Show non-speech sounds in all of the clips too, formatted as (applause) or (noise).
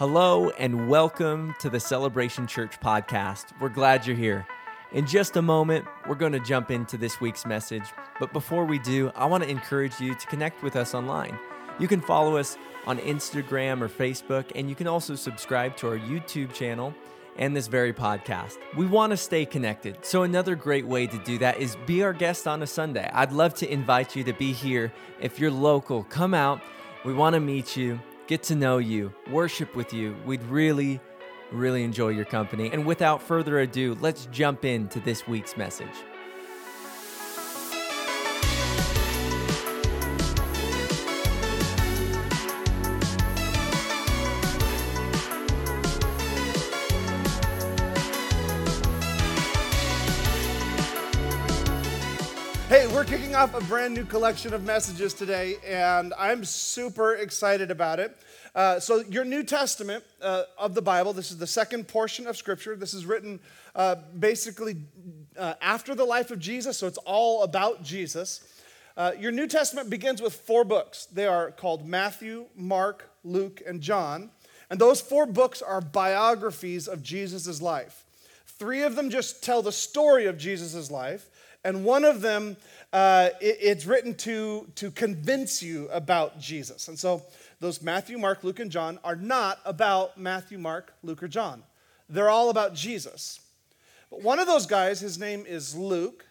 Hello, and welcome to the Celebration Church podcast. We're glad you're here. In just a moment, we're going to jump into this week's message. But before we do, I want to encourage you to connect with us online. You can follow us on Instagram or Facebook, and you can also subscribe to our YouTube channel and this very podcast. We want to stay connected. So, another great way to do that is be our guest on a Sunday. I'd love to invite you to be here. If you're local, come out. We want to meet you get to know you, worship with you. We'd really, really enjoy your company. And without further ado, let's jump into this week's message. Kicking off a brand new collection of messages today, and I'm super excited about it. Uh, so, your New Testament uh, of the Bible, this is the second portion of Scripture. This is written uh, basically uh, after the life of Jesus, so it's all about Jesus. Uh, your New Testament begins with four books. They are called Matthew, Mark, Luke, and John. And those four books are biographies of Jesus' life. Three of them just tell the story of Jesus' life and one of them, uh, it, it's written to, to convince you about Jesus. And so those Matthew, Mark, Luke, and John are not about Matthew, Mark, Luke, or John. They're all about Jesus. But one of those guys, his name is Luke,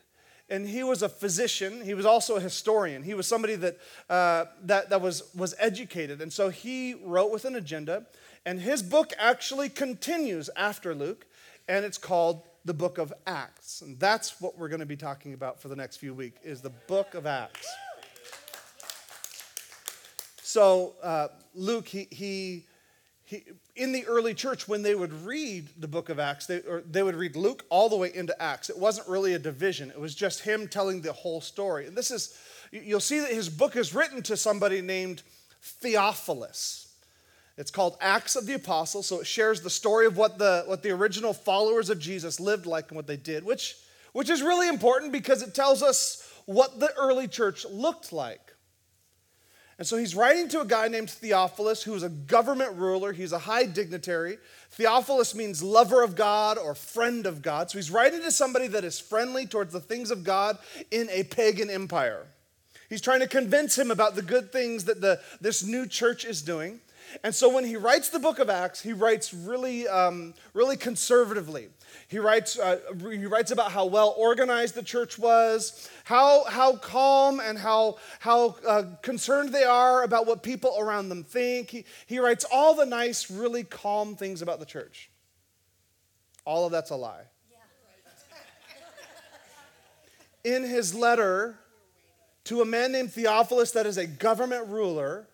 and he was a physician. He was also a historian. He was somebody that, uh, that, that was, was educated. And so he wrote with an agenda, and his book actually continues after Luke, and it's called the book of Acts. And that's what we're going to be talking about for the next few weeks is the book of Acts. So uh, Luke, he, he, he, in the early church, when they would read the book of Acts, they, or they would read Luke all the way into Acts. It wasn't really a division. It was just him telling the whole story. And this is, you'll see that his book is written to somebody named Theophilus. It's called Acts of the Apostles, so it shares the story of what the, what the original followers of Jesus lived like and what they did, which, which is really important because it tells us what the early church looked like. And so he's writing to a guy named Theophilus, who is a government ruler. He's a high dignitary. Theophilus means lover of God or friend of God. So he's writing to somebody that is friendly towards the things of God in a pagan empire. He's trying to convince him about the good things that the, this new church is doing. And so when he writes the book of Acts, he writes really, um, really conservatively. He writes, uh, he writes about how well organized the church was, how, how calm and how, how uh, concerned they are about what people around them think. He, he writes all the nice, really calm things about the church. All of that's a lie. In his letter to a man named Theophilus, that is a government ruler,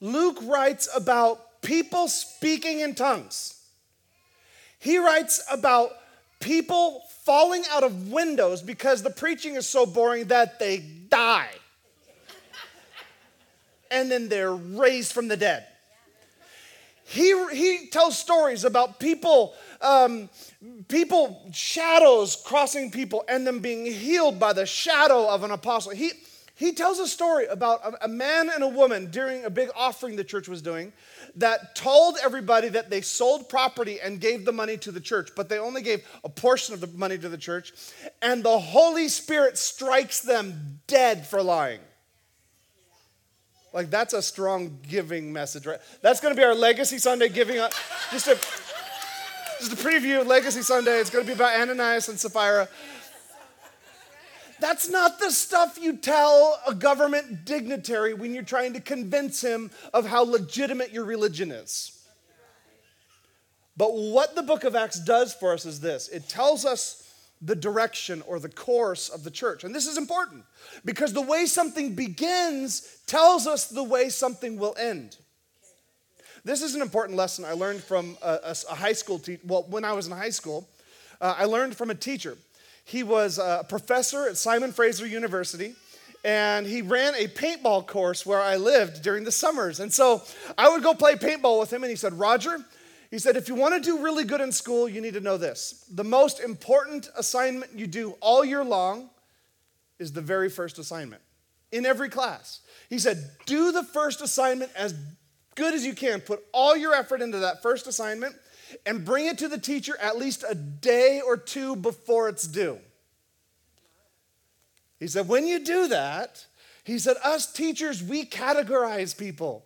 Luke writes about people speaking in tongues. He writes about people falling out of windows because the preaching is so boring that they die. and then they're raised from the dead. He, he tells stories about people, um, people, shadows crossing people and them being healed by the shadow of an apostle. He, he tells a story about a, man and a woman during a big offering the church was doing that told everybody that they sold property and gave the money to the church, but they only gave a portion of the money to the church, and the Holy Spirit strikes them dead for lying. Like, that's a strong giving message, right? That's gonna be our Legacy Sunday giving. Just a, just a preview of Legacy Sunday. It's gonna be about Ananias and Sapphira. That's not the stuff you tell a government dignitary when you're trying to convince him of how legitimate your religion is. But what the book of Acts does for us is this it tells us the direction or the course of the church. And this is important because the way something begins tells us the way something will end. This is an important lesson I learned from a, a high school teacher. Well, when I was in high school, uh, I learned from a teacher. He was a professor at Simon Fraser University and he ran a paintball course where I lived during the summers. And so I would go play paintball with him, and he said, Roger, he said, if you want to do really good in school, you need to know this. The most important assignment you do all year long is the very first assignment in every class. He said, do the first assignment as good as you can. Put all your effort into that first assignment and bring it to the teacher at least a day or two before it's due. He said, when you do that, he said, us teachers, we categorize people.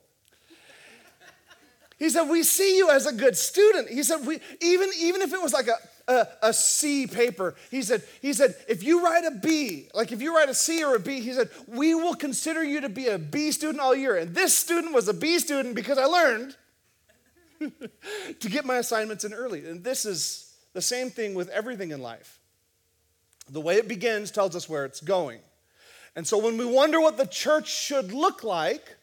He said, we see you as a good student. He said, we, even, even if it was like a, a, a C paper, he said, he said, if you write a B, like if you write a C or a B, he said, we will consider you to be a B student all year. And this student was a B student because I learned (laughs) to get my assignments in early. And this is the same thing with everything in life. The way it begins tells us where it's going. And so when we wonder what the church should look like,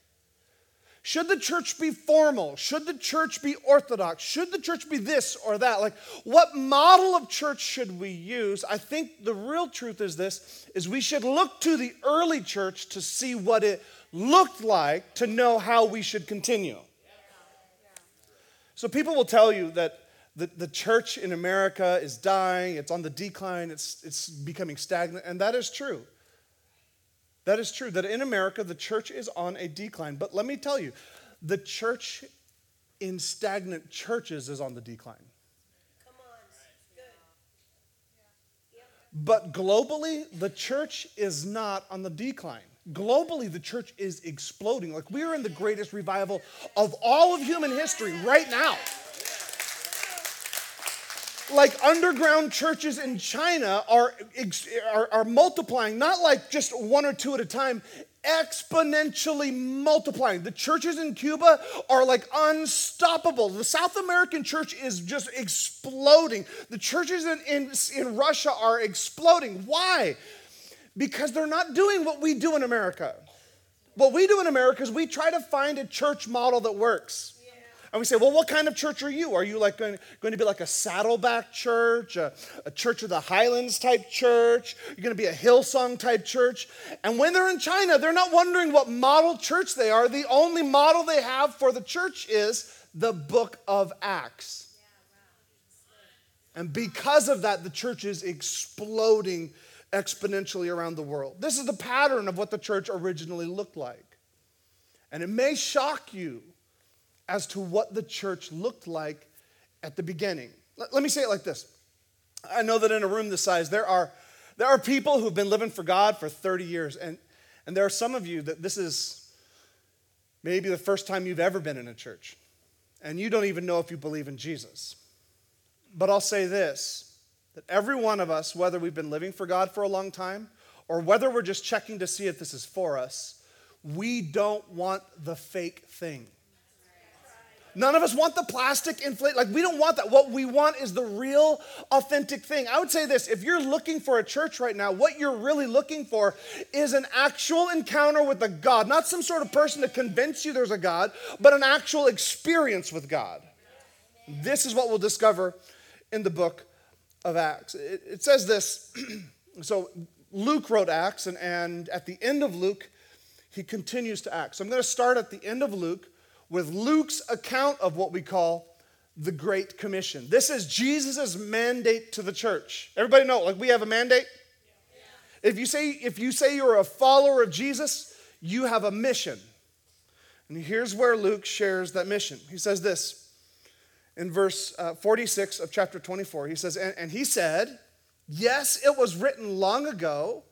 should the church be formal? Should the church be orthodox? Should the church be this or that? Like what model of church should we use? I think the real truth is this is we should look to the early church to see what it looked like to know how we should continue. So people will tell you that the, the church in America is dying, it's on the decline, it's, it's becoming stagnant, and that is true. That is true, that in America, the church is on a decline. But let me tell you, the church in stagnant churches is on the decline. But globally, the church is not on the decline. Globally, the church is exploding. Like we are in the greatest revival of all of human history right now. Like underground churches in China are, are, are multiplying, not like just one or two at a time, exponentially multiplying. The churches in Cuba are like unstoppable. The South American church is just exploding. The churches in, in, in Russia are exploding. Why? Because they're not doing what we do in America. What we do in America is we try to find a church model that works. And we say, well, what kind of church are you? Are you like going, going to be like a saddleback church, a, a church of the Highlands type church? You're going to be a Hillsong type church? And when they're in China, they're not wondering what model church they are. The only model they have for the church is the book of Acts. And because of that, the church is exploding exponentially around the world. This is the pattern of what the church originally looked like. And it may shock you as to what the church looked like at the beginning. Let, me say it like this I know that in a room this size, there are, there are people who've been living for God for 30 years, and, and there are some of you that this is maybe the first time you've ever been in a church, and you don't even know if you believe in Jesus. But I'll say this that every one of us, whether we've been living for God for a long time or whether we're just checking to see if this is for us, we don't want the fake thing. None of us want the plastic inflate. Like, we don't want that. What we want is the real, authentic thing. I would say this if you're looking for a church right now, what you're really looking for is an actual encounter with a God, not some sort of person to convince you there's a God, but an actual experience with God. This is what we'll discover in the book of Acts. It, it says this (clears throat) so Luke wrote Acts, and, and at the end of Luke, he continues to act. So I'm going to start at the end of Luke with Luke's account of what we call the Great Commission. This is Jesus' mandate to the church. Everybody know, like we have a mandate? If you say if you say you're a follower of Jesus, you have a mission. And here's where Luke shares that mission. He says this in verse uh, 46 of chapter 24. He says, and, and he said, Yes, it was written long ago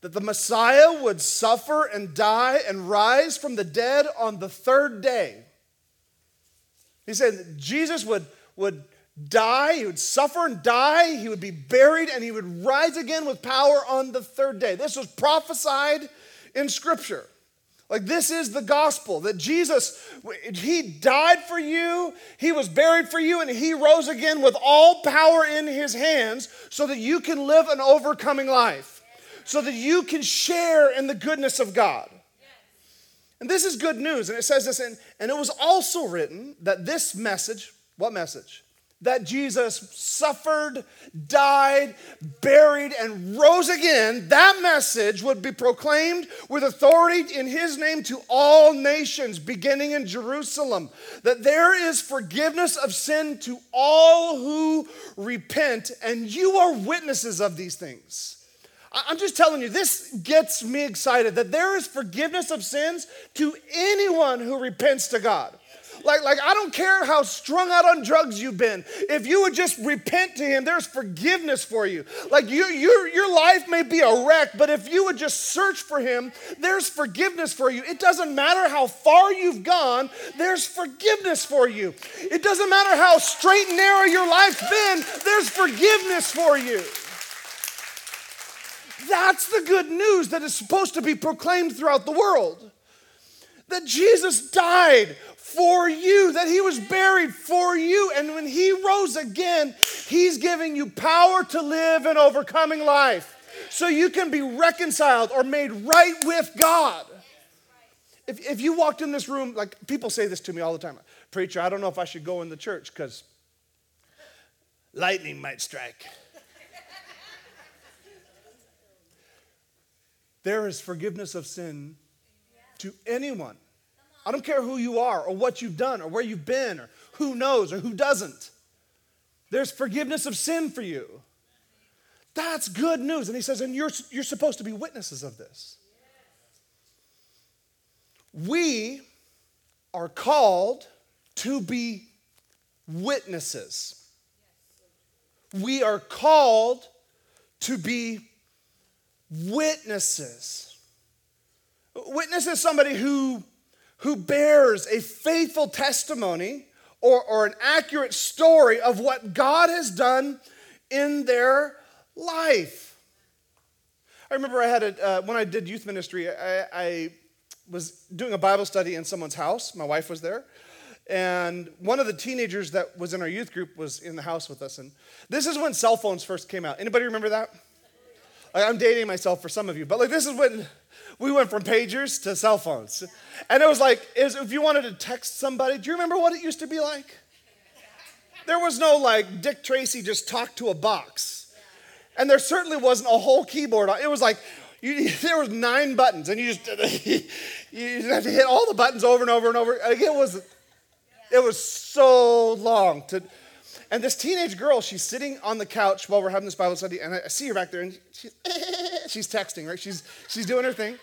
that the Messiah would suffer and die and rise from the dead on the third day. He said Jesus would, would die, he would suffer and die, he would be buried, and he would rise again with power on the third day. This was prophesied in Scripture. Like, this is the gospel that Jesus, He died for you, He was buried for you, and He rose again with all power in His hands so that you can live an overcoming life, so that you can share in the goodness of God. And this is good news. And it says this, and, and it was also written that this message, what message? That Jesus suffered, died, buried, and rose again, that message would be proclaimed with authority in his name to all nations, beginning in Jerusalem. That there is forgiveness of sin to all who repent, and you are witnesses of these things. I'm just telling you, this gets me excited that there is forgiveness of sins to anyone who repents to God. Like, like I don't care how strung out on drugs you've been. If you would just repent to Him, there's forgiveness for you. Like you, your, your life may be a wreck, but if you would just search for Him, there's forgiveness for you. It doesn't matter how far you've gone, there's forgiveness for you. It doesn't matter how straight and narrow your life's been, there's forgiveness for you. That's the good news that is supposed to be proclaimed throughout the world. That Jesus died for you, that he was buried for you, and when he rose again, he's giving you power to live an overcoming life so you can be reconciled or made right with God. If, if you walked in this room, like people say this to me all the time Preacher, I don't know if I should go in the church because lightning might strike. There is forgiveness of sin to anyone. I don't care who you are or what you've done or where you've been or who knows or who doesn't. There's forgiveness of sin for you. That's good news. And he says, and you're, you're supposed to be witnesses of this. We are called to be witnesses. We are called to be witnesses. Witness is somebody who, who bears a faithful testimony or, or an accurate story of what God has done in their life. I remember I had a, uh, when I did youth ministry, I, I was doing a Bible study in someone's house. My wife was there. And one of the teenagers that was in our youth group was in the house with us. And this is when cell phones first came out. Anybody remember that? I'm dating myself for some of you, but like this is when we went from pagers to cell phones. And it was like, if you wanted to text somebody, do you remember what it used to be like? There was no like Dick Tracy just talked to a box. And there certainly wasn't a whole keyboard. It was like, you, (laughs) there was nine buttons and you just, (laughs) you have to hit all the buttons over and over and over. Like it was, it was so long to, and this teenage girl, she's sitting on the couch while we're having this Bible study, and I see her back there, and she's, (laughs) she's texting, right? She's, she's doing her thing.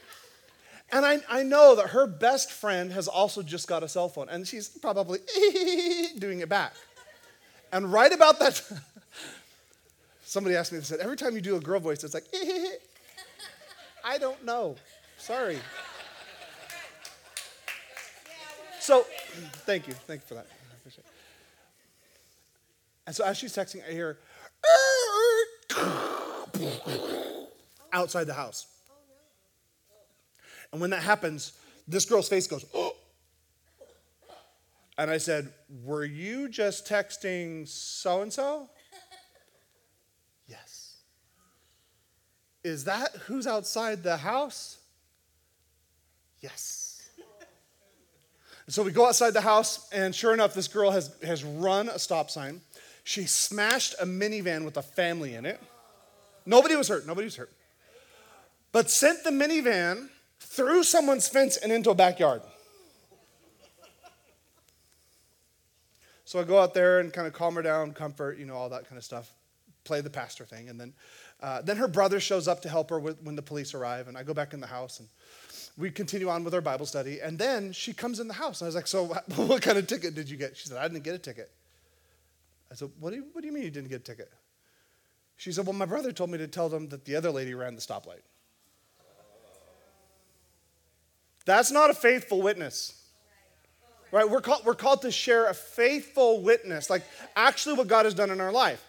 And I, I know that her best friend has also just got a cell phone, and she's probably (laughs) doing it back. And right about that, (laughs) somebody asked me, they said, every time you do a girl voice, it's like, (laughs) I don't know. Sorry. So, thank you. Thank you for that. And so as she's texting, I hear outside the house. And when that happens, this girl's face goes, oh. And I said, Were you just texting so and so? Yes. Is that who's outside the house? Yes. so we go outside the house, and sure enough, this girl has, has run a stop sign. She smashed a minivan with a family in it. Nobody was hurt. Nobody was hurt. But sent the minivan through someone's fence and into a backyard. So I go out there and kind of calm her down, comfort, you know, all that kind of stuff, play the pastor thing. And then, uh, then her brother shows up to help her with, when the police arrive. And I go back in the house and we continue on with our Bible study. And then she comes in the house. And I was like, So, (laughs) what kind of ticket did you get? She said, I didn't get a ticket. I said, what do, you, what do you mean you didn't get a ticket? She said, Well, my brother told me to tell them that the other lady ran the stoplight. That's not a faithful witness. Right? We're called, we're called to share a faithful witness, like actually what God has done in our life.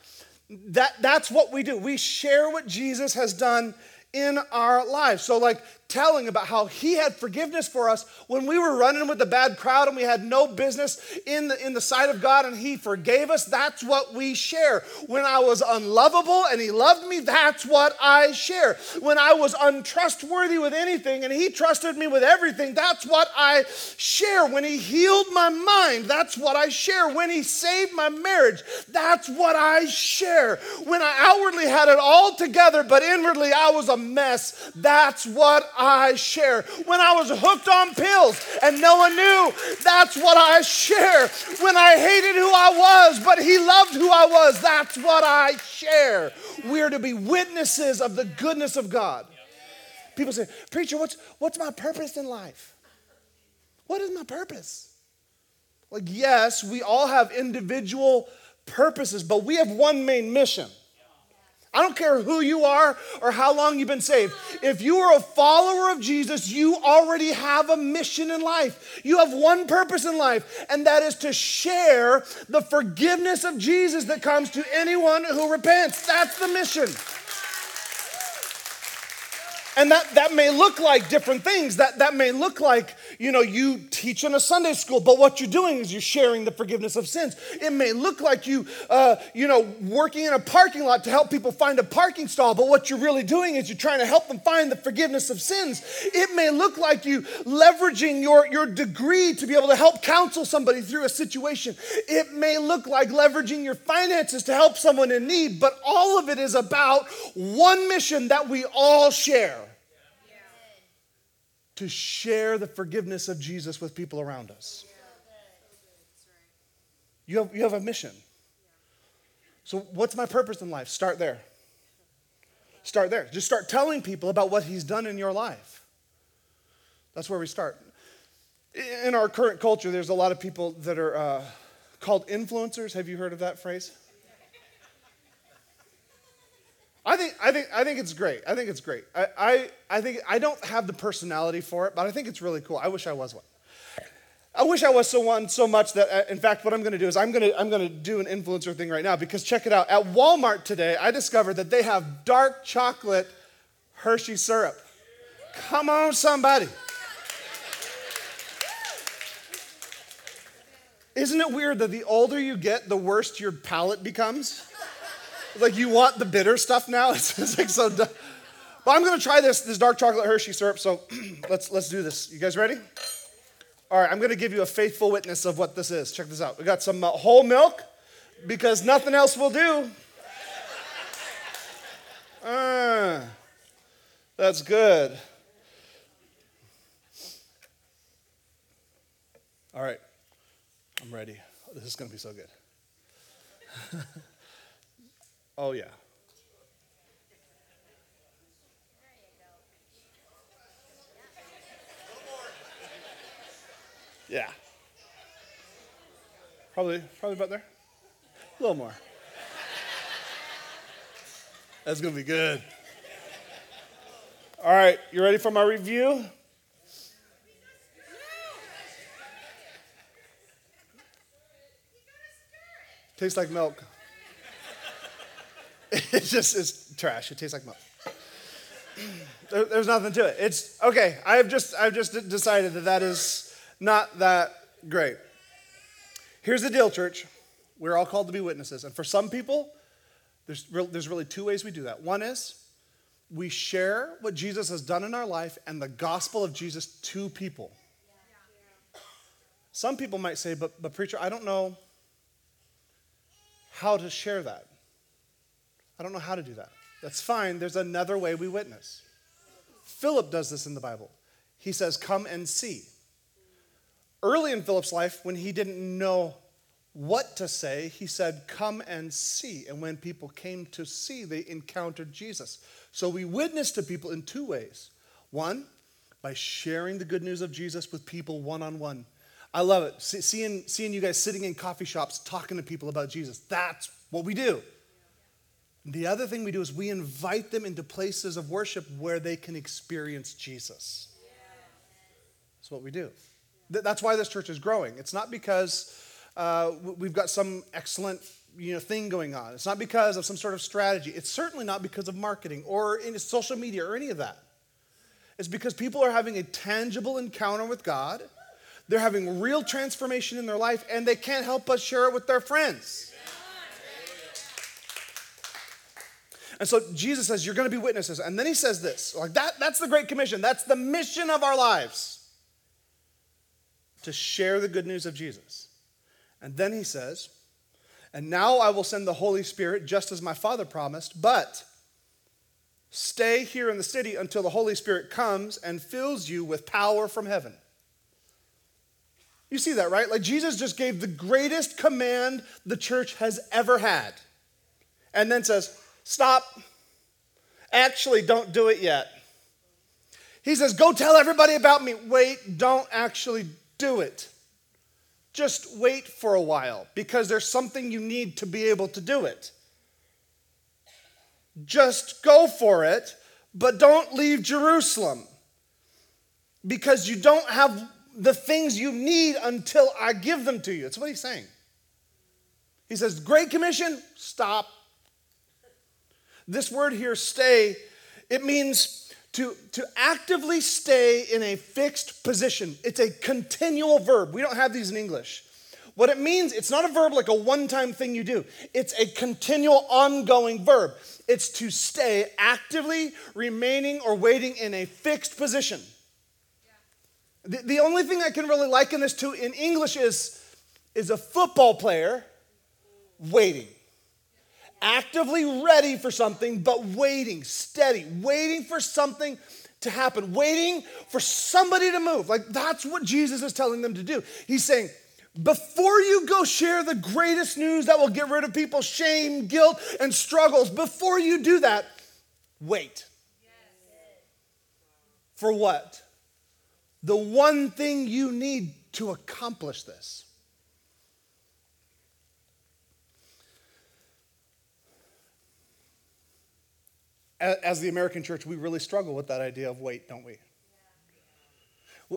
That, that's what we do. We share what Jesus has done in our lives. So, like, telling about how he had forgiveness for us when we were running with a bad crowd and we had no business in the, in the sight of God and he forgave us. That's what we share. When I was unlovable and he loved me, that's what I share. When I was untrustworthy with anything and he trusted me with everything, that's what I share. When he healed my mind, that's what I share. When he saved my marriage, that's what I share. When I outwardly had it all together, but inwardly I was a mess, that's what I share. When I was hooked on pills and no one knew, that's what I share. When I hated who I was, but He loved who I was, that's what I share. We're to be witnesses of the goodness of God. People say, Preacher, what's, what's my purpose in life? What is my purpose? Like, yes, we all have individual purposes, but we have one main mission. I don't care who you are or how long you've been saved. If you are a follower of Jesus, you already have a mission in life. You have one purpose in life, and that is to share the forgiveness of Jesus that comes to anyone who repents. That's the mission. And that, that may look like different things. That, that may look like, you know, you teach in a Sunday school, but what you're doing is you're sharing the forgiveness of sins. It may look like you, uh, you know, working in a parking lot to help people find a parking stall, but what you're really doing is you're trying to help them find the forgiveness of sins. It may look like you leveraging your, your degree to be able to help counsel somebody through a situation. It may look like leveraging your finances to help someone in need, but all of it is about one mission that we all share to share the forgiveness of Jesus with people around us. You have, you have a mission. So, what's my purpose in life? Start there. Start there. Just start telling people about what He's done in your life. That's where we start. In our current culture, there's a lot of people that are uh, called influencers. Have you heard of that phrase? I think, I think, I think it's great. I think it's great. I, I, I think I don't have the personality for it, but I think it's really cool. I wish I was one. I wish I was so one so much that, uh, in fact, what I'm going to do is I'm going to I'm going to do an influencer thing right now because check it out. At Walmart today, I discovered that they have dark chocolate Hershey syrup. Come on, somebody. Isn't it weird that the older you get, the worse your palate becomes? Like you want the bitter stuff now. (laughs) It's, it's like so. But I'm gonna try this this dark chocolate Hershey syrup. So (clears throat) let's let's do this. You guys ready? All right, I'm gonna give you a faithful witness of what this is. Check this out. We got some uh, whole milk because nothing else will do. Uh, that's good. All right, I'm ready. This is gonna be so good. (laughs) Oh, yeah. Yeah. Probably, probably about there. A little more. That's gonna be good. All right, you ready for my review? Tastes like milk. (laughs) It's just it's trash. It tastes like milk. (clears throat) There, there's nothing to it. It's okay. I've just I've just decided that that is not that great. Here's the deal, church. We're all called to be witnesses, and for some people, there's re- there's really two ways we do that. One is we share what Jesus has done in our life and the gospel of Jesus to people. Some people might say, but, but preacher, I don't know how to share that. I don't know how to do that. That's fine. There's another way we witness. Philip does this in the Bible. He says, Come and see. Early in Philip's life, when he didn't know what to say, he said, Come and see. And when people came to see, they encountered Jesus. So we witness to people in two ways. One, by sharing the good news of Jesus with people one on one. I love it. seeing, seeing you guys sitting in coffee shops talking to people about Jesus. That's what we do. The other thing we do is we invite them into places of worship where they can experience Jesus. That's what we do. That's why this church is growing. It's not because uh, we've got some excellent you know, thing going on. It's not because of some sort of strategy. It's certainly not because of marketing or in social media or any of that. It's because people are having a tangible encounter with God. They're having real transformation in their life, and they can't help but share it with their friends. And so Jesus says, You're going to be witnesses. And then he says this like that, that's the Great Commission. That's the mission of our lives to share the good news of Jesus. And then he says, And now I will send the Holy Spirit just as my Father promised, but stay here in the city until the Holy Spirit comes and fills you with power from heaven. You see that, right? Like Jesus just gave the greatest command the church has ever had. And then says, Stop. Actually, don't do it yet. He says, Go tell everybody about me. Wait, don't actually do it. Just wait for a while because there's something you need to be able to do it. Just go for it, but don't leave Jerusalem because you don't have the things you need until I give them to you. That's what he's saying. He says, Great Commission, stop. This word here, stay, it means to, to actively stay in a fixed position. It's a continual verb. We don't have these in English. What it means, it's not a verb like a one time thing you do, it's a continual, ongoing verb. It's to stay actively remaining or waiting in a fixed position. The, the only thing I can really liken this to in English is, is a football player waiting. Actively ready for something, but waiting, steady, waiting for something to happen, waiting for somebody to move. Like that's what Jesus is telling them to do. He's saying, before you go share the greatest news that will get rid of people's shame, guilt, and struggles, before you do that, wait. For what? The one thing you need to accomplish this. As the American church, we really struggle with that idea of wait, don't we?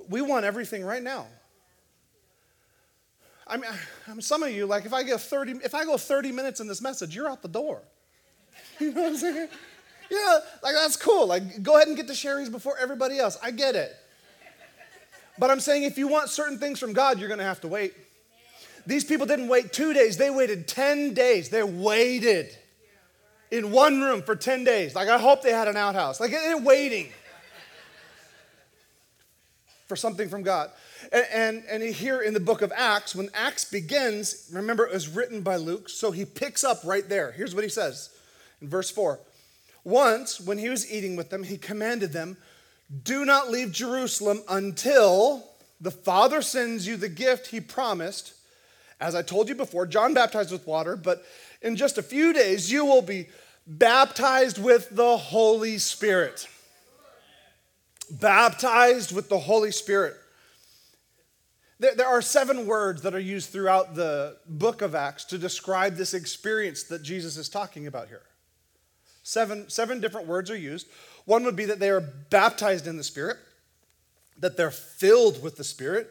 We want everything right now. I mean, I mean, some of you, like if I get 30, if I go 30 minutes in this message, you're out the door. (laughs) You know what I'm saying? Yeah, like that's cool. Like go ahead and get to Sherry's before everybody else. I get it. But I'm saying if you want certain things from God, you're gonna have to wait. These people didn't wait two days, they waited 10 days. They waited in one room for 10 days. Like I hope they had an outhouse. Like they're waiting for something from God. And, and, and here in the book of Acts, when Acts begins, remember it was written by Luke, so he picks up right there. Here's what he says in verse 4. Once, when he was eating with them, he commanded them, Do not leave Jerusalem until the Father sends you the gift he promised. As I told you before, John baptized with water, but in just a few days you will be baptized with the Holy Spirit. Baptized with the Holy Spirit. There, are seven words that are used throughout the book of Acts to describe this experience that Jesus is talking about here. Seven, seven different words are used. One would be that they are baptized in the Spirit, that they're filled with the Spirit,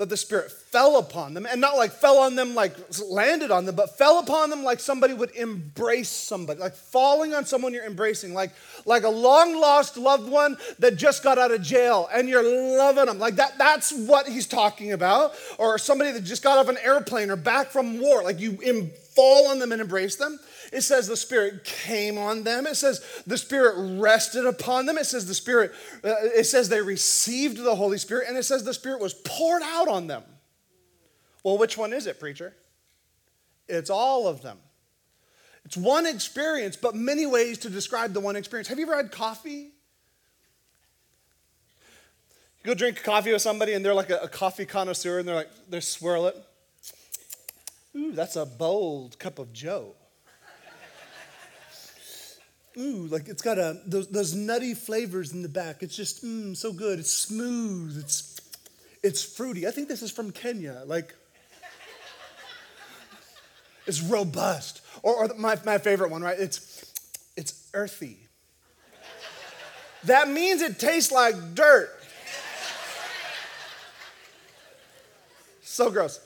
that the Spirit fell upon them, and not like fell on them, like landed on them, but fell upon them like somebody would embrace somebody, like falling on someone you're embracing, like, like a long lost loved one that just got out of jail and you're loving them. Like that, that's what he's talking about. Or somebody that just got off an airplane or back from war, like you fall on them and embrace them. It says the Spirit came on them. It says the Spirit rested upon them. It says the Spirit, uh, it says they received the Holy Spirit, and it says the Spirit was poured out on them. Well, which one is it, preacher? It's all of them. It's one experience, but many ways to describe the one experience. Have you ever had coffee? You go drink coffee with somebody and they're like a, a coffee connoisseur and they're like, they swirl it. Ooh, that's a bold cup of Joe ooh, like it's got a those, those nutty flavors in the back. It's just mm, so good. It's smooth. It's it's fruity. I think this is from Kenya. Like it's robust. Or, or my, my favorite one, right? It's it's earthy. That means it tastes like dirt. So gross.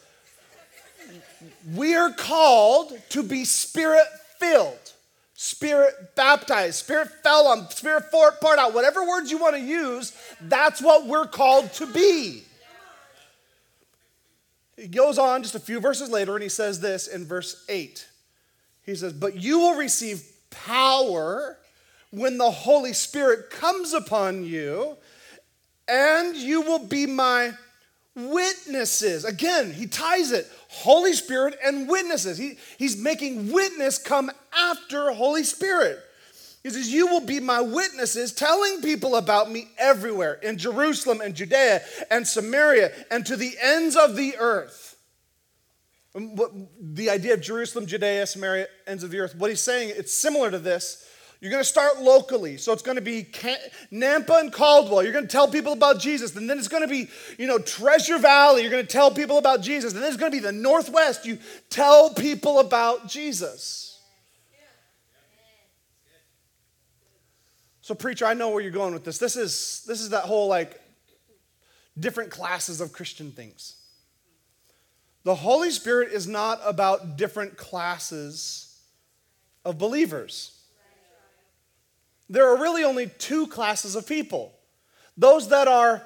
We are called to be spirit filled. Spirit baptized, Spirit fell on, Spirit poured out, whatever words you want to use, that's what we're called to be. He goes on just a few verses later and he says this in verse 8. He says, But you will receive power when the Holy Spirit comes upon you, and you will be my witnesses. Again, he ties it Holy Spirit and witnesses. He, he's making witness come after Holy Spirit. He says, You will be my witnesses, telling people about me everywhere in Jerusalem and Judea and Samaria and to the ends of the earth. Um, the idea of Jerusalem, Judea, Samaria, ends of the earth, what he's saying, it's similar to this. You're going to start locally. So it's going to be Nampa and Caldwell. You're going to tell people about Jesus. And then it's going to be, you know, Treasure Valley. You're going to tell people about Jesus. And then it's going to be the Northwest. You tell people about Jesus. So preacher, I know where you're going with this. This is this is that whole like different classes of Christian things. The Holy Spirit is not about different classes of believers. There are really only two classes of people those that are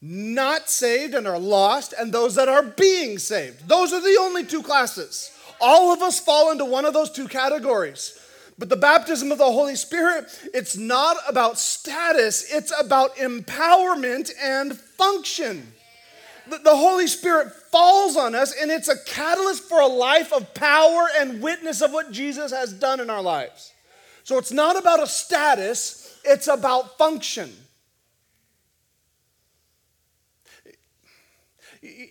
not saved and are lost, and those that are being saved. Those are the only two classes. All of us fall into one of those two categories. But the baptism of the Holy Spirit, it's not about status, it's about empowerment and function. The Holy Spirit falls on us, and it's a catalyst for a life of power and witness of what Jesus has done in our lives. So it's not about a status, it's about function.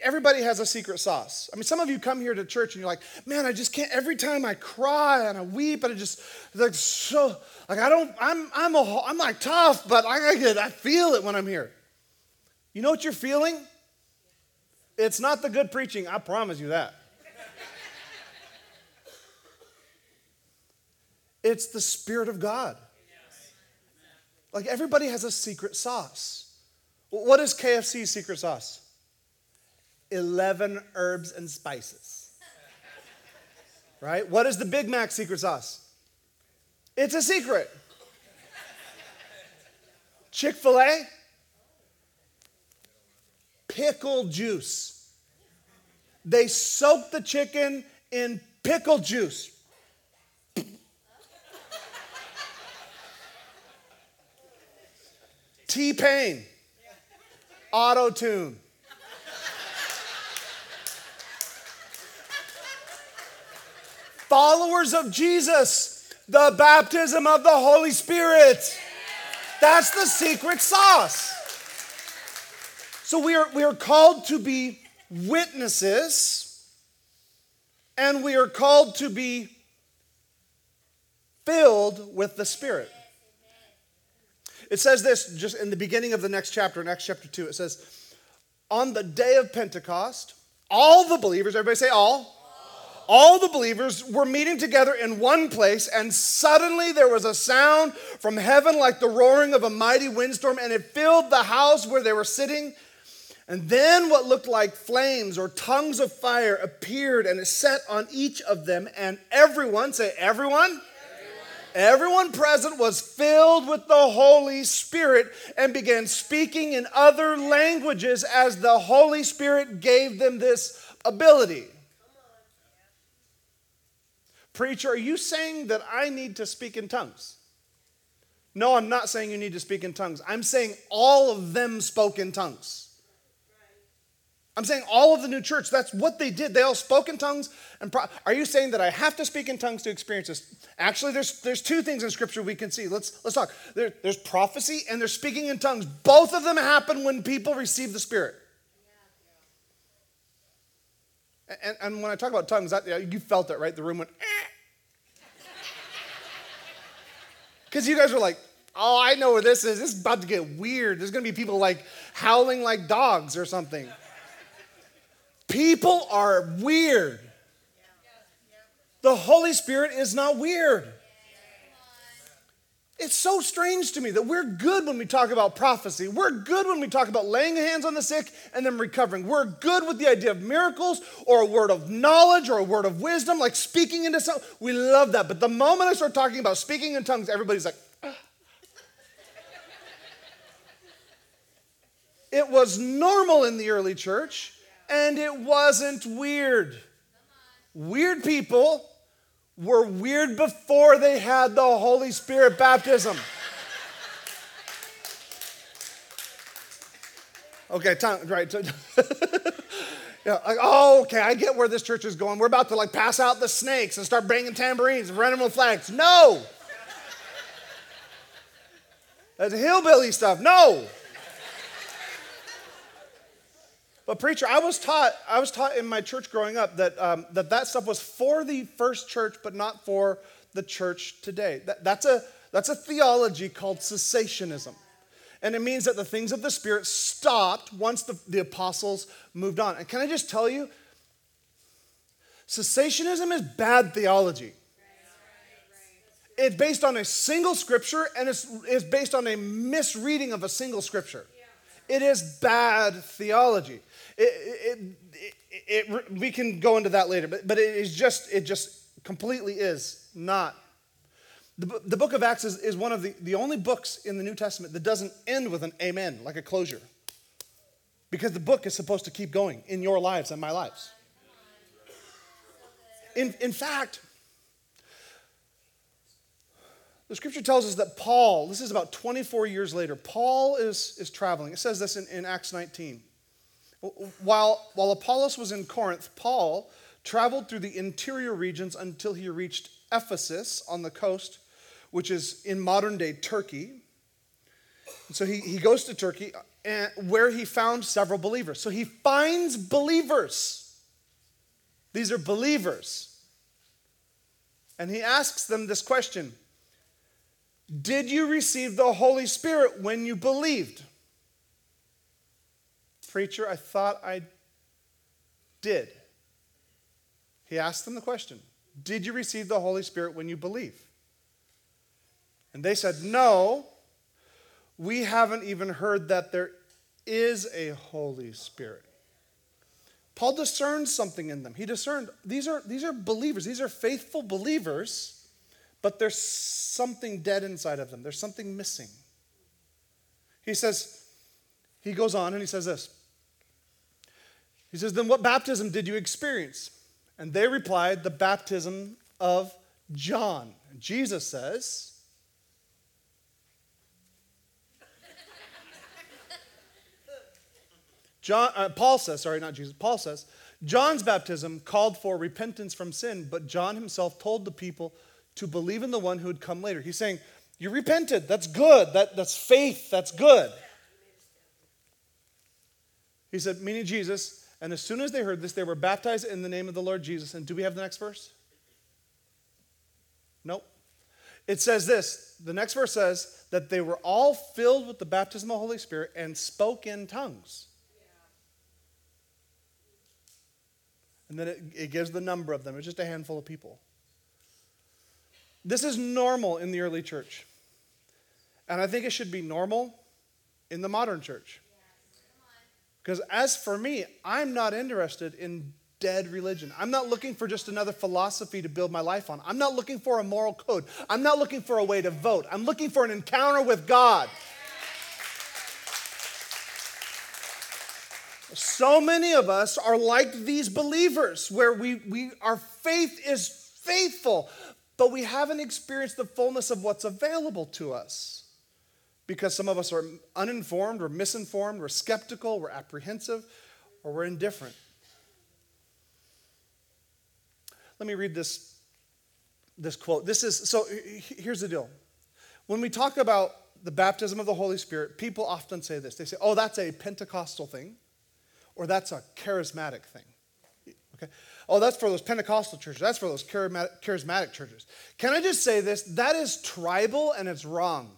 Everybody has a secret sauce. I mean, some of you come here to church and you're like, man, I just can't. Every time I cry and I weep and I just like so like I don't. I'm I'm a I'm like tough, but I I get I feel it when I'm here. You know what you're feeling? It's not the good preaching. I promise you that. It's the Spirit of God. Like everybody has a secret sauce. What is KFC's secret sauce? 11 herbs and spices. Right? What is the Big Mac secret sauce? It's a secret. Chick fil A? Pickle juice. They soak the chicken in pickle juice. T Pain, Auto Tune. Followers of Jesus, the baptism of the Holy Spirit. That's the secret sauce. So we are, we are called to be witnesses, and we are called to be filled with the Spirit. It says this just in the beginning of the next chapter, in Acts chapter 2. It says, On the day of Pentecost, all the believers, everybody say all. All the believers were meeting together in one place, and suddenly there was a sound from heaven like the roaring of a mighty windstorm, and it filled the house where they were sitting. And then what looked like flames or tongues of fire appeared and it set on each of them, and everyone, say, everyone Everyone present was filled with the Holy Spirit and began speaking in other languages as the Holy Spirit gave them this ability. Preacher, are you saying that I need to speak in tongues? No, I'm not saying you need to speak in tongues. I'm saying all of them spoke in tongues. I'm saying all of the new church, that's what they did. They all spoke in tongues. And pro- are you saying that I have to speak in tongues to experience this? Actually, there's, there's two things in Scripture we can see. Let's, let's talk. There, there's prophecy and there's speaking in tongues. Both of them happen when people receive the Spirit. And, and when I talk about tongues, that, you felt it, right? The room went, Because eh. you guys were like, oh, I know where this is. This is about to get weird. There's going to be people like howling like dogs or something. People are weird. The Holy Spirit is not weird. It's so strange to me that we're good when we talk about prophecy. We're good when we talk about laying hands on the sick and then recovering. We're good with the idea of miracles or a word of knowledge or a word of wisdom, like speaking into something. We love that. But the moment I start talking about speaking in tongues, everybody's like, it was normal in the early church and it wasn't weird. Weird people were weird before they had the Holy Spirit baptism. Okay, time, right. (laughs) yeah, like, oh, okay, I get where this church is going. We're about to like pass out the snakes and start banging tambourines and running with flags. No. That's hillbilly stuff. No. But preacher, I was taught I was taught in my church growing up that um, that, that stuff was for the first church, but not for the church today. That, that's a That's a theology called cessationism. And it means that the things of the Spirit stopped once the, the apostles moved on. And can I just tell you, cessationism is bad theology. It's based on a single scripture and it's, it's based on a misreading of a single scripture. It is bad theology. It, it, it, we can go into that later, but, but it is just, it just completely is not. The, the book of Acts is, is one of the, the only books in the New Testament that doesn't end with an amen, like a closure. Because the book is supposed to keep going in your lives and my lives. In, in fact, the scripture tells us that Paul, this is about 24 years later, Paul is, is traveling. It says this in, in Acts 19. While, while Apollos was in Corinth, Paul traveled through the interior regions until he reached Ephesus on the coast, which is in modern day Turkey. And so he, he goes to Turkey, uh, and, where he found several believers. So he finds believers. These are believers. And he asks them this question Did you receive the Holy Spirit when you believed? Preacher, I thought I did. He asked them the question Did you receive the Holy Spirit when you believe? And they said, No, we haven't even heard that there is a Holy Spirit. Paul discerned something in them. He discerned these are, these are believers, these are faithful believers, but there's something dead inside of them, there's something missing. He says, he goes on and he says this. He says, Then what baptism did you experience? And they replied, The baptism of John. And Jesus says, John, uh, Paul says, sorry, not Jesus, Paul says, John's baptism called for repentance from sin, but John himself told the people to believe in the one who would come later. He's saying, You repented, that's good, that, that's faith, that's good. He said, meaning Jesus, and as soon as they heard this, they were baptized in the name of the Lord Jesus. And do we have the next verse? Nope. It says this the next verse says that they were all filled with the baptism of the Holy Spirit and spoke in tongues. And then it, it gives the number of them. It's just a handful of people. This is normal in the early church. And I think it should be normal in the modern church. Because as for me, I'm not interested in dead religion. I'm not looking for just another philosophy to build my life on. I'm not looking for a moral code. I'm not looking for a way to vote. I'm looking for an encounter with God. So many of us are like these believers where we, we our faith is faithful, but we haven't experienced the fullness of what's available to us because some of us are uninformed, or misinformed, we're skeptical, we're apprehensive, or we're indifferent. Let me read this, this quote. This is so here's the deal. When we talk about the baptism of the Holy Spirit, people often say this. They say, oh, that's a Pentecostal thing, or that's a charismatic thing. Oh, that's for those Pentecostal churches. That's for those charismatic churches. Can I just say this? That is tribal and it's wrong.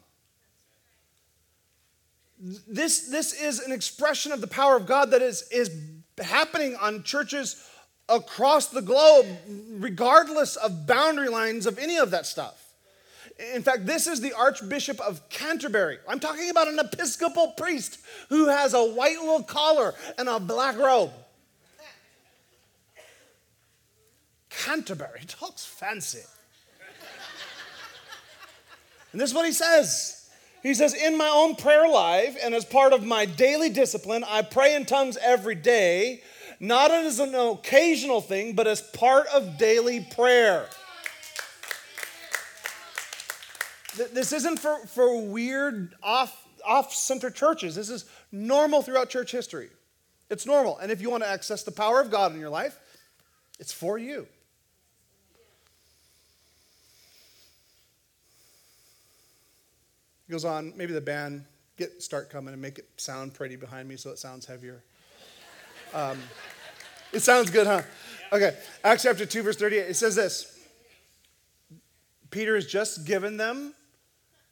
This, this is an expression of the power of God that is, is happening on churches across the globe, regardless of boundary lines of any of that stuff. In fact, this is the Archbishop of Canterbury. I'm talking about an Episcopal priest who has a white little collar and a black robe. Canterbury talks fancy. And this is what he says he says, In my own prayer life and as part of my daily discipline, I pray in tongues every day, not as an occasional thing, but as part of daily prayer. This isn't for, for weird off, off center churches. This is normal throughout church history. It's normal. And if you want to access the power of God in your life, it's for you. Goes on, maybe the band get start coming and make it sound pretty behind me so it sounds heavier. Um, it sounds good, huh? Okay, Acts chapter 2, verse 38, it says this Peter has just given them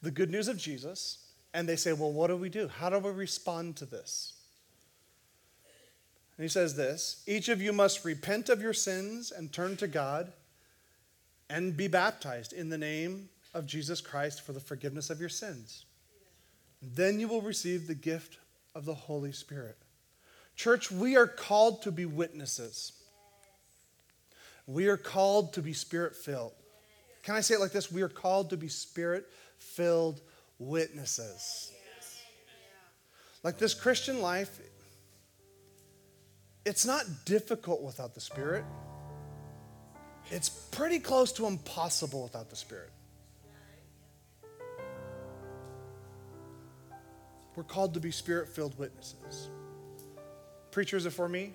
the good news of Jesus and they say, Well, what do we do? How do we respond to this? And he says this Each of you must repent of your sins and turn to God and be baptized in the name of Jesus Christ for the forgiveness of your sins. Then you will receive the gift of the Holy Spirit. Church, we are called to be witnesses. We are called to be spirit filled. Can I say it like this? We are called to be spirit filled witnesses. Like this Christian life, it's not difficult without the Spirit. It's pretty close to impossible without the Spirit. We're called to be spirit filled witnesses. Preacher, is it for me?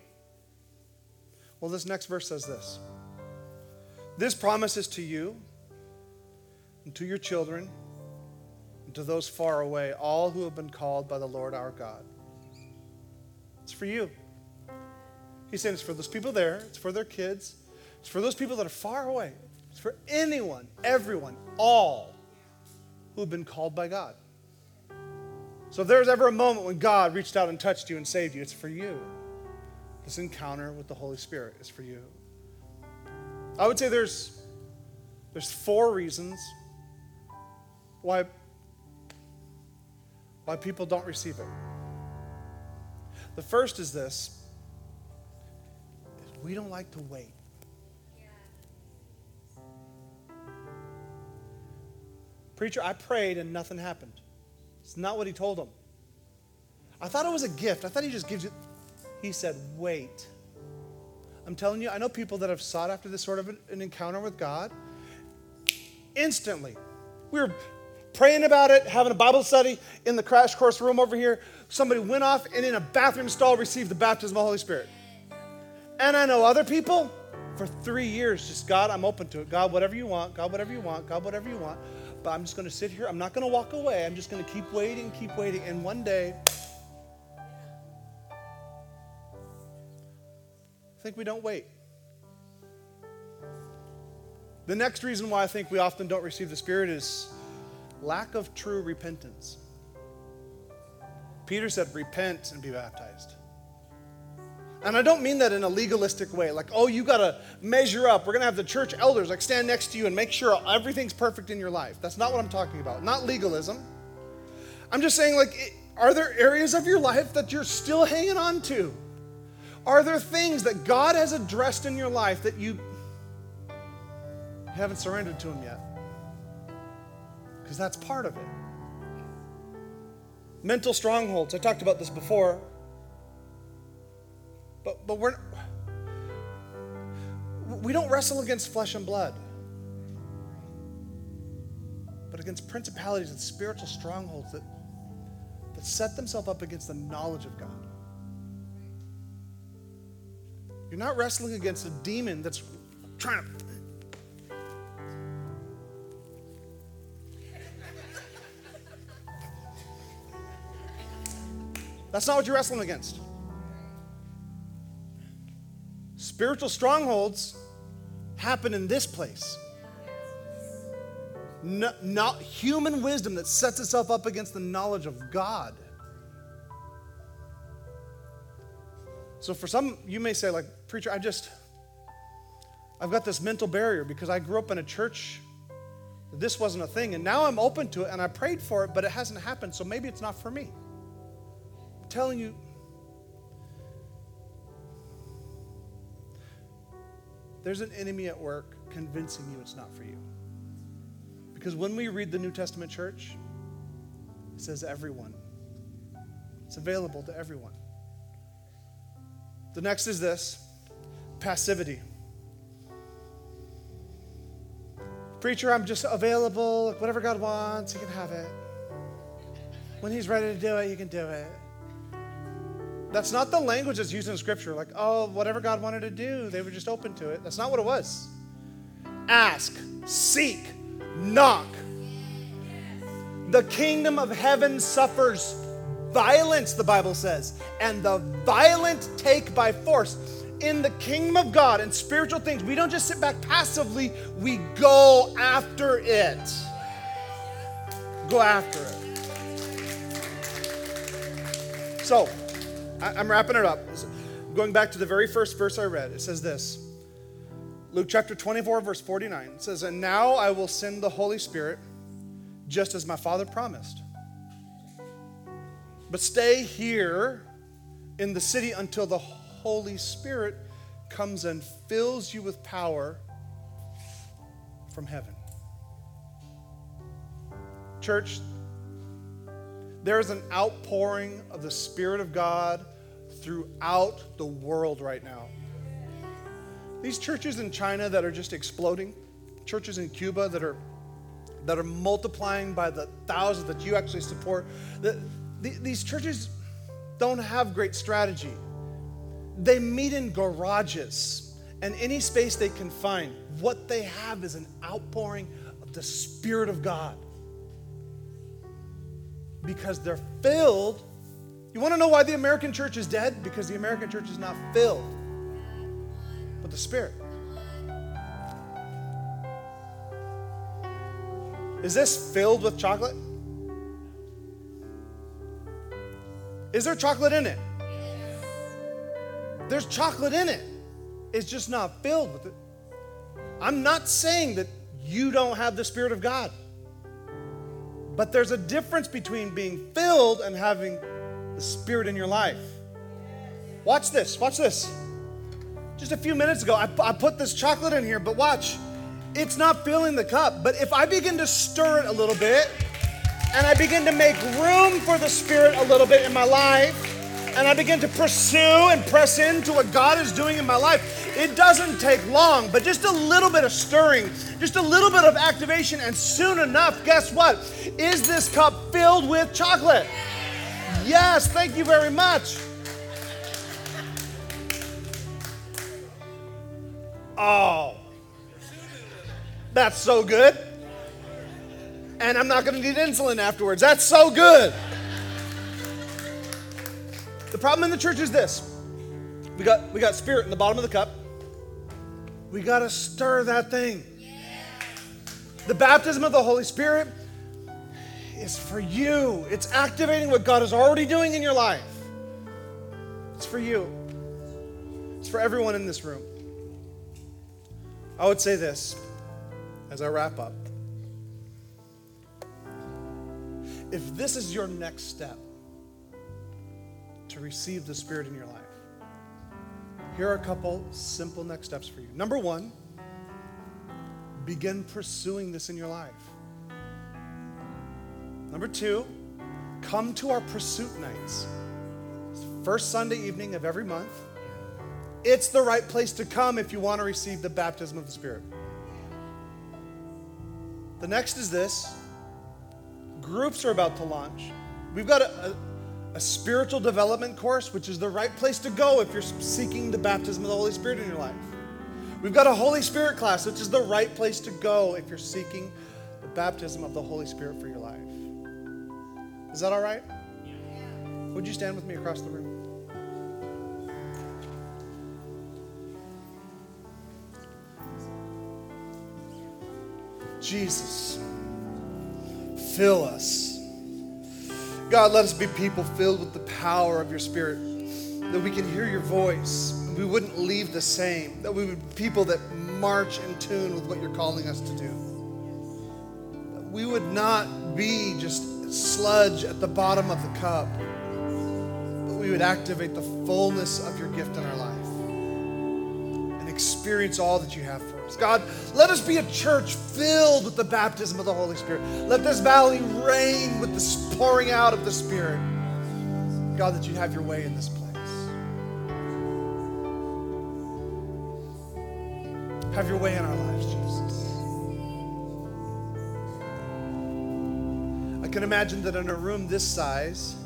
Well, this next verse says this This promise is to you and to your children and to those far away, all who have been called by the Lord our God. It's for you. He's saying it's for those people there, it's for their kids, it's for those people that are far away, it's for anyone, everyone, all who have been called by God. So if there's ever a moment when God reached out and touched you and saved you, it's for you. This encounter with the Holy Spirit is for you. I would say there's, there's four reasons why why people don't receive it. The first is this is we don't like to wait. Preacher, I prayed and nothing happened. It's not what he told them. I thought it was a gift. I thought he just gives you. He said, wait. I'm telling you, I know people that have sought after this sort of an encounter with God. Instantly. We were praying about it, having a Bible study in the crash course room over here. Somebody went off and in a bathroom stall received the baptism of the Holy Spirit. And I know other people for three years, just God, I'm open to it. God, whatever you want. God, whatever you want. God, whatever you want. But I'm just going to sit here. I'm not going to walk away. I'm just going to keep waiting, keep waiting. And one day, I think we don't wait. The next reason why I think we often don't receive the Spirit is lack of true repentance. Peter said, Repent and be baptized. And I don't mean that in a legalistic way, like, oh, you got to measure up. We're going to have the church elders like stand next to you and make sure everything's perfect in your life. That's not what I'm talking about. Not legalism. I'm just saying, like, are there areas of your life that you're still hanging on to? Are there things that God has addressed in your life that you haven't surrendered to Him yet? because that's part of it. Mental strongholds. I talked about this before. But, but we're, we don't wrestle against flesh and blood, but against principalities and spiritual strongholds that, that set themselves up against the knowledge of God. You're not wrestling against a demon that's trying to That's not what you're wrestling against. Spiritual strongholds happen in this place. No, not human wisdom that sets itself up against the knowledge of God. So for some, you may say, like, preacher, I just, I've got this mental barrier because I grew up in a church. This wasn't a thing, and now I'm open to it, and I prayed for it, but it hasn't happened, so maybe it's not for me I'm telling you, there's an enemy at work convincing you it's not for you. Because when we read the New Testament church, it says everyone. It's available to everyone. The next is this passivity. Preacher, I'm just available. Whatever God wants, He can have it. When He's ready to do it, He can do it. That's not the language that's used in Scripture. Like, oh, whatever God wanted to do, they were just open to it. That's not what it was. Ask, seek, knock. The kingdom of heaven suffers violence, the Bible says, and the violent take by force. In the kingdom of God and spiritual things, we don't just sit back passively, we go after it. Go after it. So, I, am wrapping it up. Going back to the very first verse I read, it says this Luke chapter 24, verse 49. It says, And now I will send the Holy Spirit just as my Father promised. But stay here in the city until the Holy Spirit comes and fills you with power from heaven. Church, there is an outpouring of the Spirit of God throughout the world right now. These churches in China that are just exploding, churches in Cuba that are that are multiplying by the thousands that you actually support. The, the, these churches don't have great strategy. They meet in garages and any space they can find. What they have is an outpouring of the Spirit of God because they're filled. You want to know why the American church is dead? Because the American church is not filled with the Spirit. Is this filled with chocolate? Is there chocolate in it? There's chocolate in it. It's just not filled with it. I'm not saying that you don't have the Spirit of God. But there's a difference between being filled and having the Spirit in your life. Watch this, watch this. Just a few minutes ago, I, I put this chocolate in here, but watch. It's not filling the cup. But if I begin to stir it a little bit, and I begin to make room for the Spirit a little bit in my life, and I begin to pursue and press into what God is doing in my life, it doesn't take long, but just a little bit of stirring, just a little bit of activation, and soon enough, guess what? Is this cup filled with chocolate? Yes, thank you very much. Oh, that's so good. And I'm not going to need insulin afterwards. That's so good. The problem in the church is this. We got we got spirit in the bottom of the cup. We got to stir that thing. The baptism of the Holy Spirit is for you. It's activating what God is already doing in your life. It's for you. It's for everyone in this room. I would say this as I wrap up. If this is your next step, to receive the Spirit in your life. Here are a couple simple next steps for you. Number one, begin pursuing this in your life. Number two, come to our pursuit nights. First Sunday evening of every month. It's the right place to come if you want to receive the baptism of the Spirit. The next is this groups are about to launch. We've got a, a a spiritual development course, which is the right place to go if you're seeking the baptism of the Holy Spirit in your life. We've got a Holy Spirit class, which is the right place to go if you're seeking the baptism of the Holy Spirit for your life. Is that all right? Would you stand with me across the room? Jesus, fill us God, let us be people filled with the power of your Spirit, that we can hear your voice. We wouldn't leave the same, that we would be people that march in tune with what you're calling us to do. That we would not be just sludge at the bottom of the cup, but we would activate the fullness of your gift in our life experience all that you have for us. God, let us be a church filled with the baptism of the Holy Spirit. Let this valley rain with the pouring out of the Spirit. God, that you have your way in this place. Have your way in our lives, Jesus. I can imagine that in a room this size,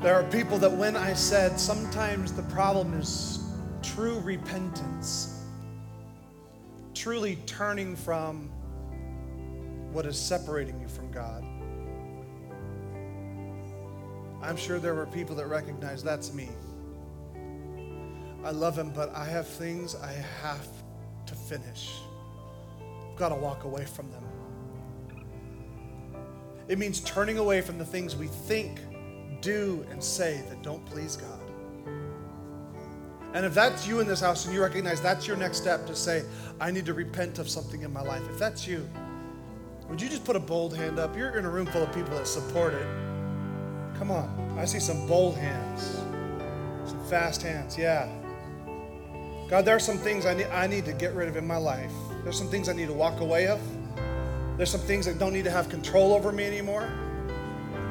there are people that when I said sometimes the problem is true repentance, truly turning from what is separating you from God. I'm sure there were people that recognized that's me. I love him, but I have things I have to finish. I've got to walk away from them. It means turning away from the things we think, do, and say that don't please God. And if that's you in this house and you recognize that's your next step to say, I need to repent of something in my life, if that's you, would you just put a bold hand up? You're in a room full of people that support it. Come on. I see some bold hands, some fast hands. Yeah. God, there are some things I need, I need to get rid of in my life. There's some things I need to walk away of. There's some things that don't need to have control over me anymore.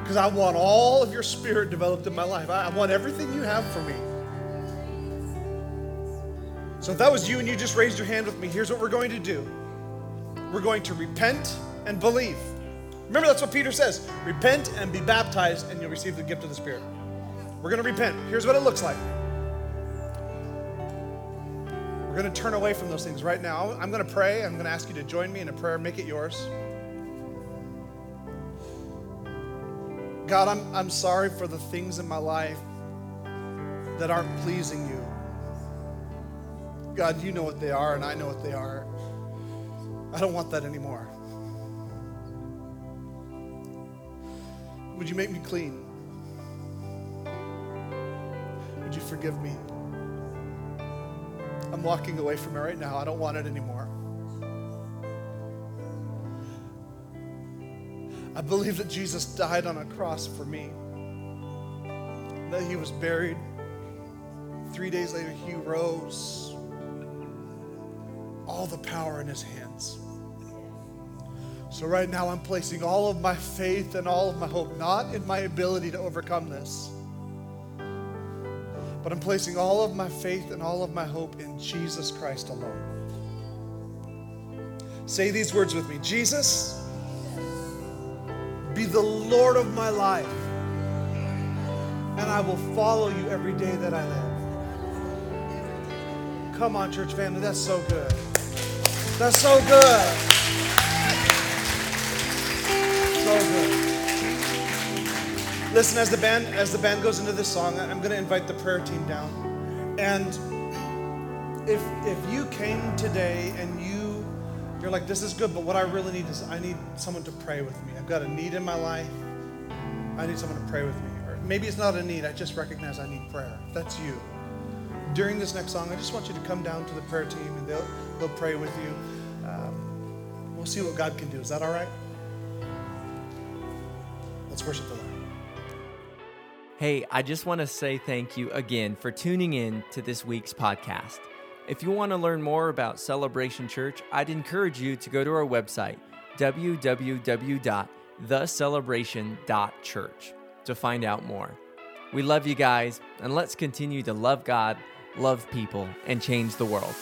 Because I want all of your spirit developed in my life. I want everything you have for me. So if that was you and you just raised your hand with me, here's what we're going to do. We're going to repent and believe. Remember, that's what Peter says repent and be baptized, and you'll receive the gift of the Spirit. We're going to repent. Here's what it looks like. We're going to turn away from those things right now. I'm going to pray. I'm going to ask you to join me in a prayer. Make it yours. God, I'm, I'm sorry for the things in my life that aren't pleasing you. God, you know what they are, and I know what they are. I don't want that anymore. Would you make me clean? Would you forgive me? I'm walking away from it right now. I don't want it anymore. I believe that Jesus died on a cross for me, that he was buried. Three days later, he rose. All the power in his hands. So, right now, I'm placing all of my faith and all of my hope, not in my ability to overcome this but I'm placing all of my faith and all of my hope in Jesus Christ alone. Say these words with me Jesus, be the Lord of my life, and I will follow you every day that I live. Come on, church family, that's so good. That's so good. So good. Listen, as the band as the band goes into this song, I'm going to invite the prayer team down. And if if you came today and you you're like, this is good, but what I really need is I need someone to pray with me. I've got a need in my life. I need someone to pray with me. Or maybe it's not a need. I just recognize I need prayer. That's you. During this next song, I just want you to come down to the prayer team and they'll they'll pray with you. We'll see what God can do. Is that all right? Let's worship the Lord. Hey, I just want to say thank you again for tuning in to this week's podcast. If you want to learn more about Celebration Church, I'd encourage you to go to our website, www.thecelebration.church, to find out more. We love you guys, and let's continue to love God, love people, and change the world.